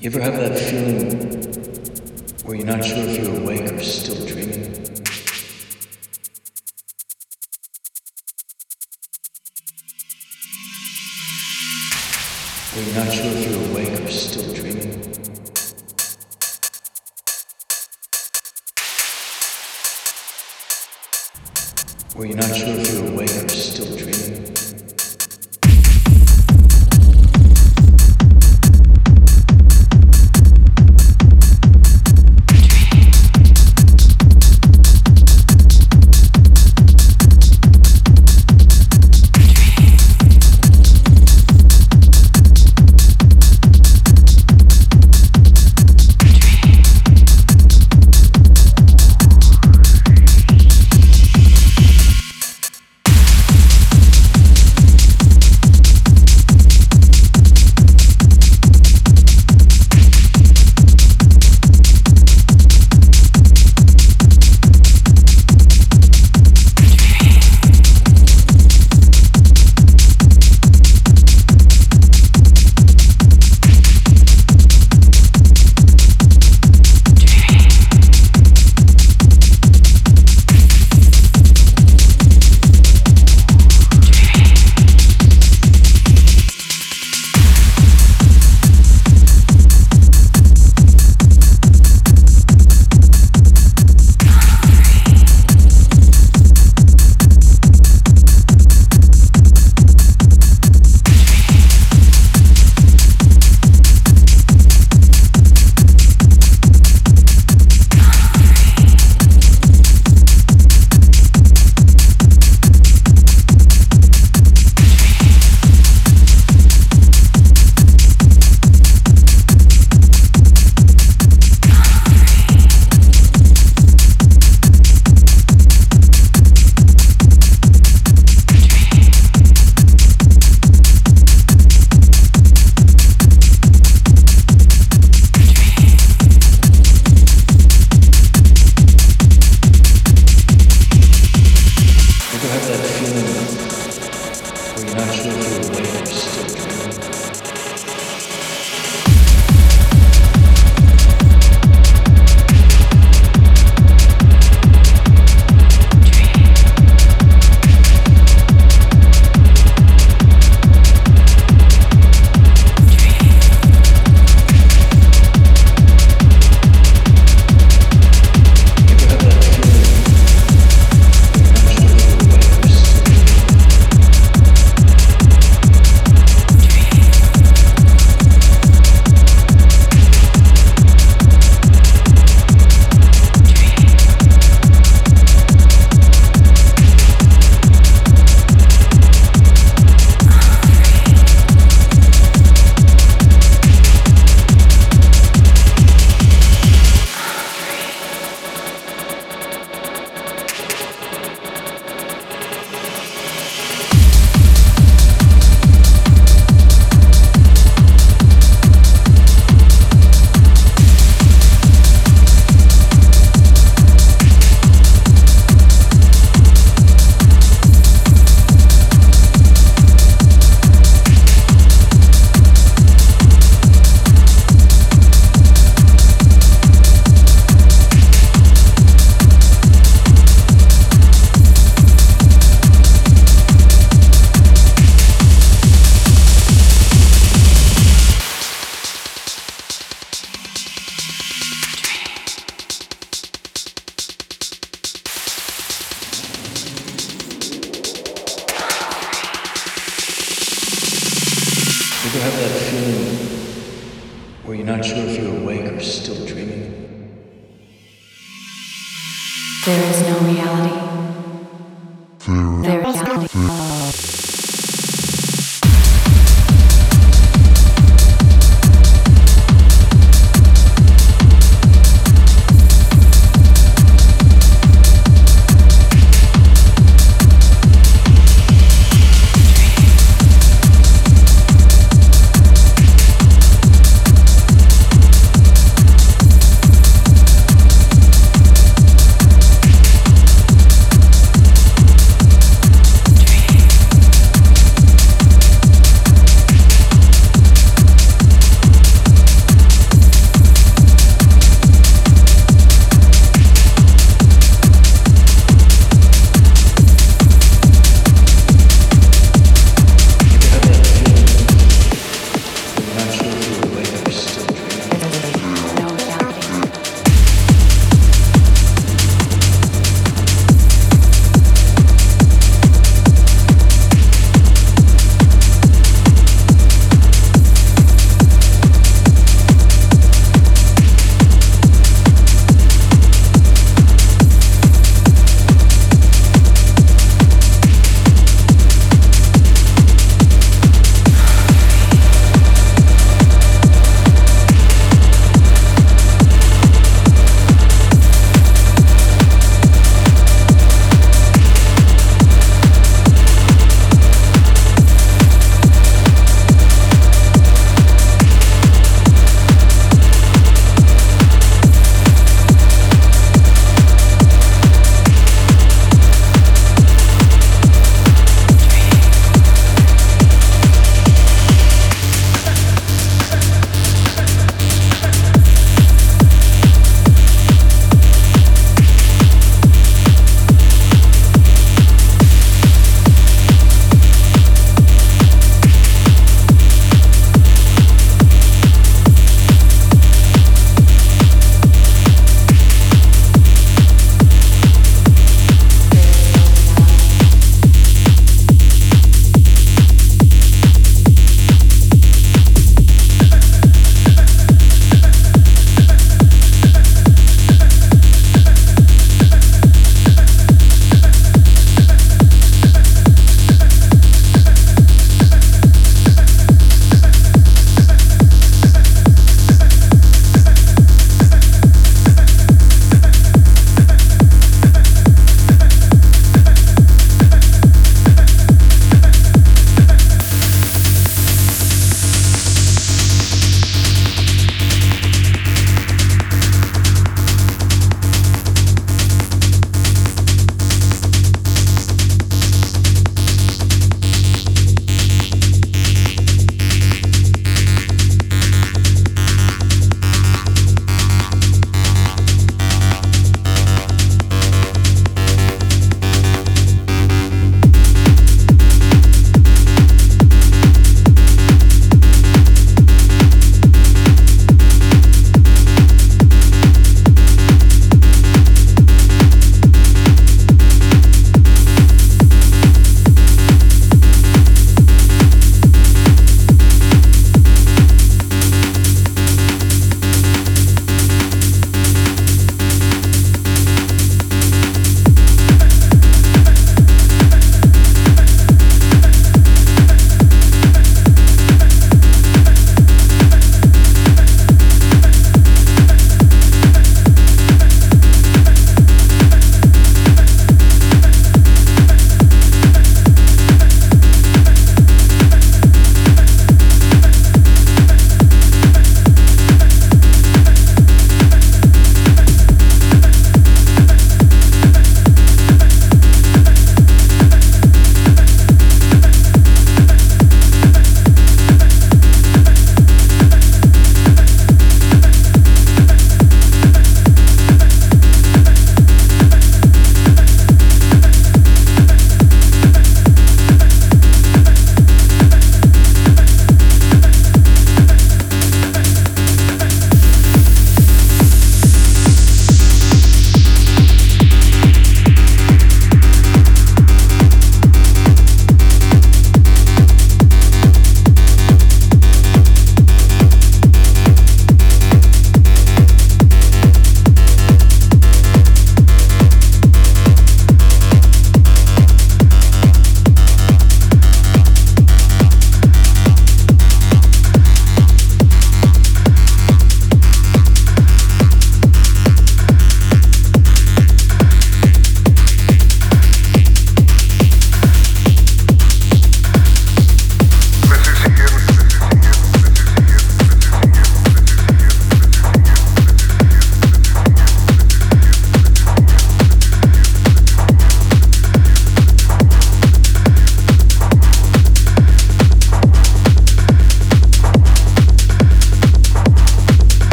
You ever have that feeling where you're not sure if you're awake or still dreaming?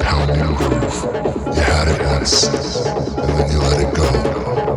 Pounding groove. You had it once, and then you let it go.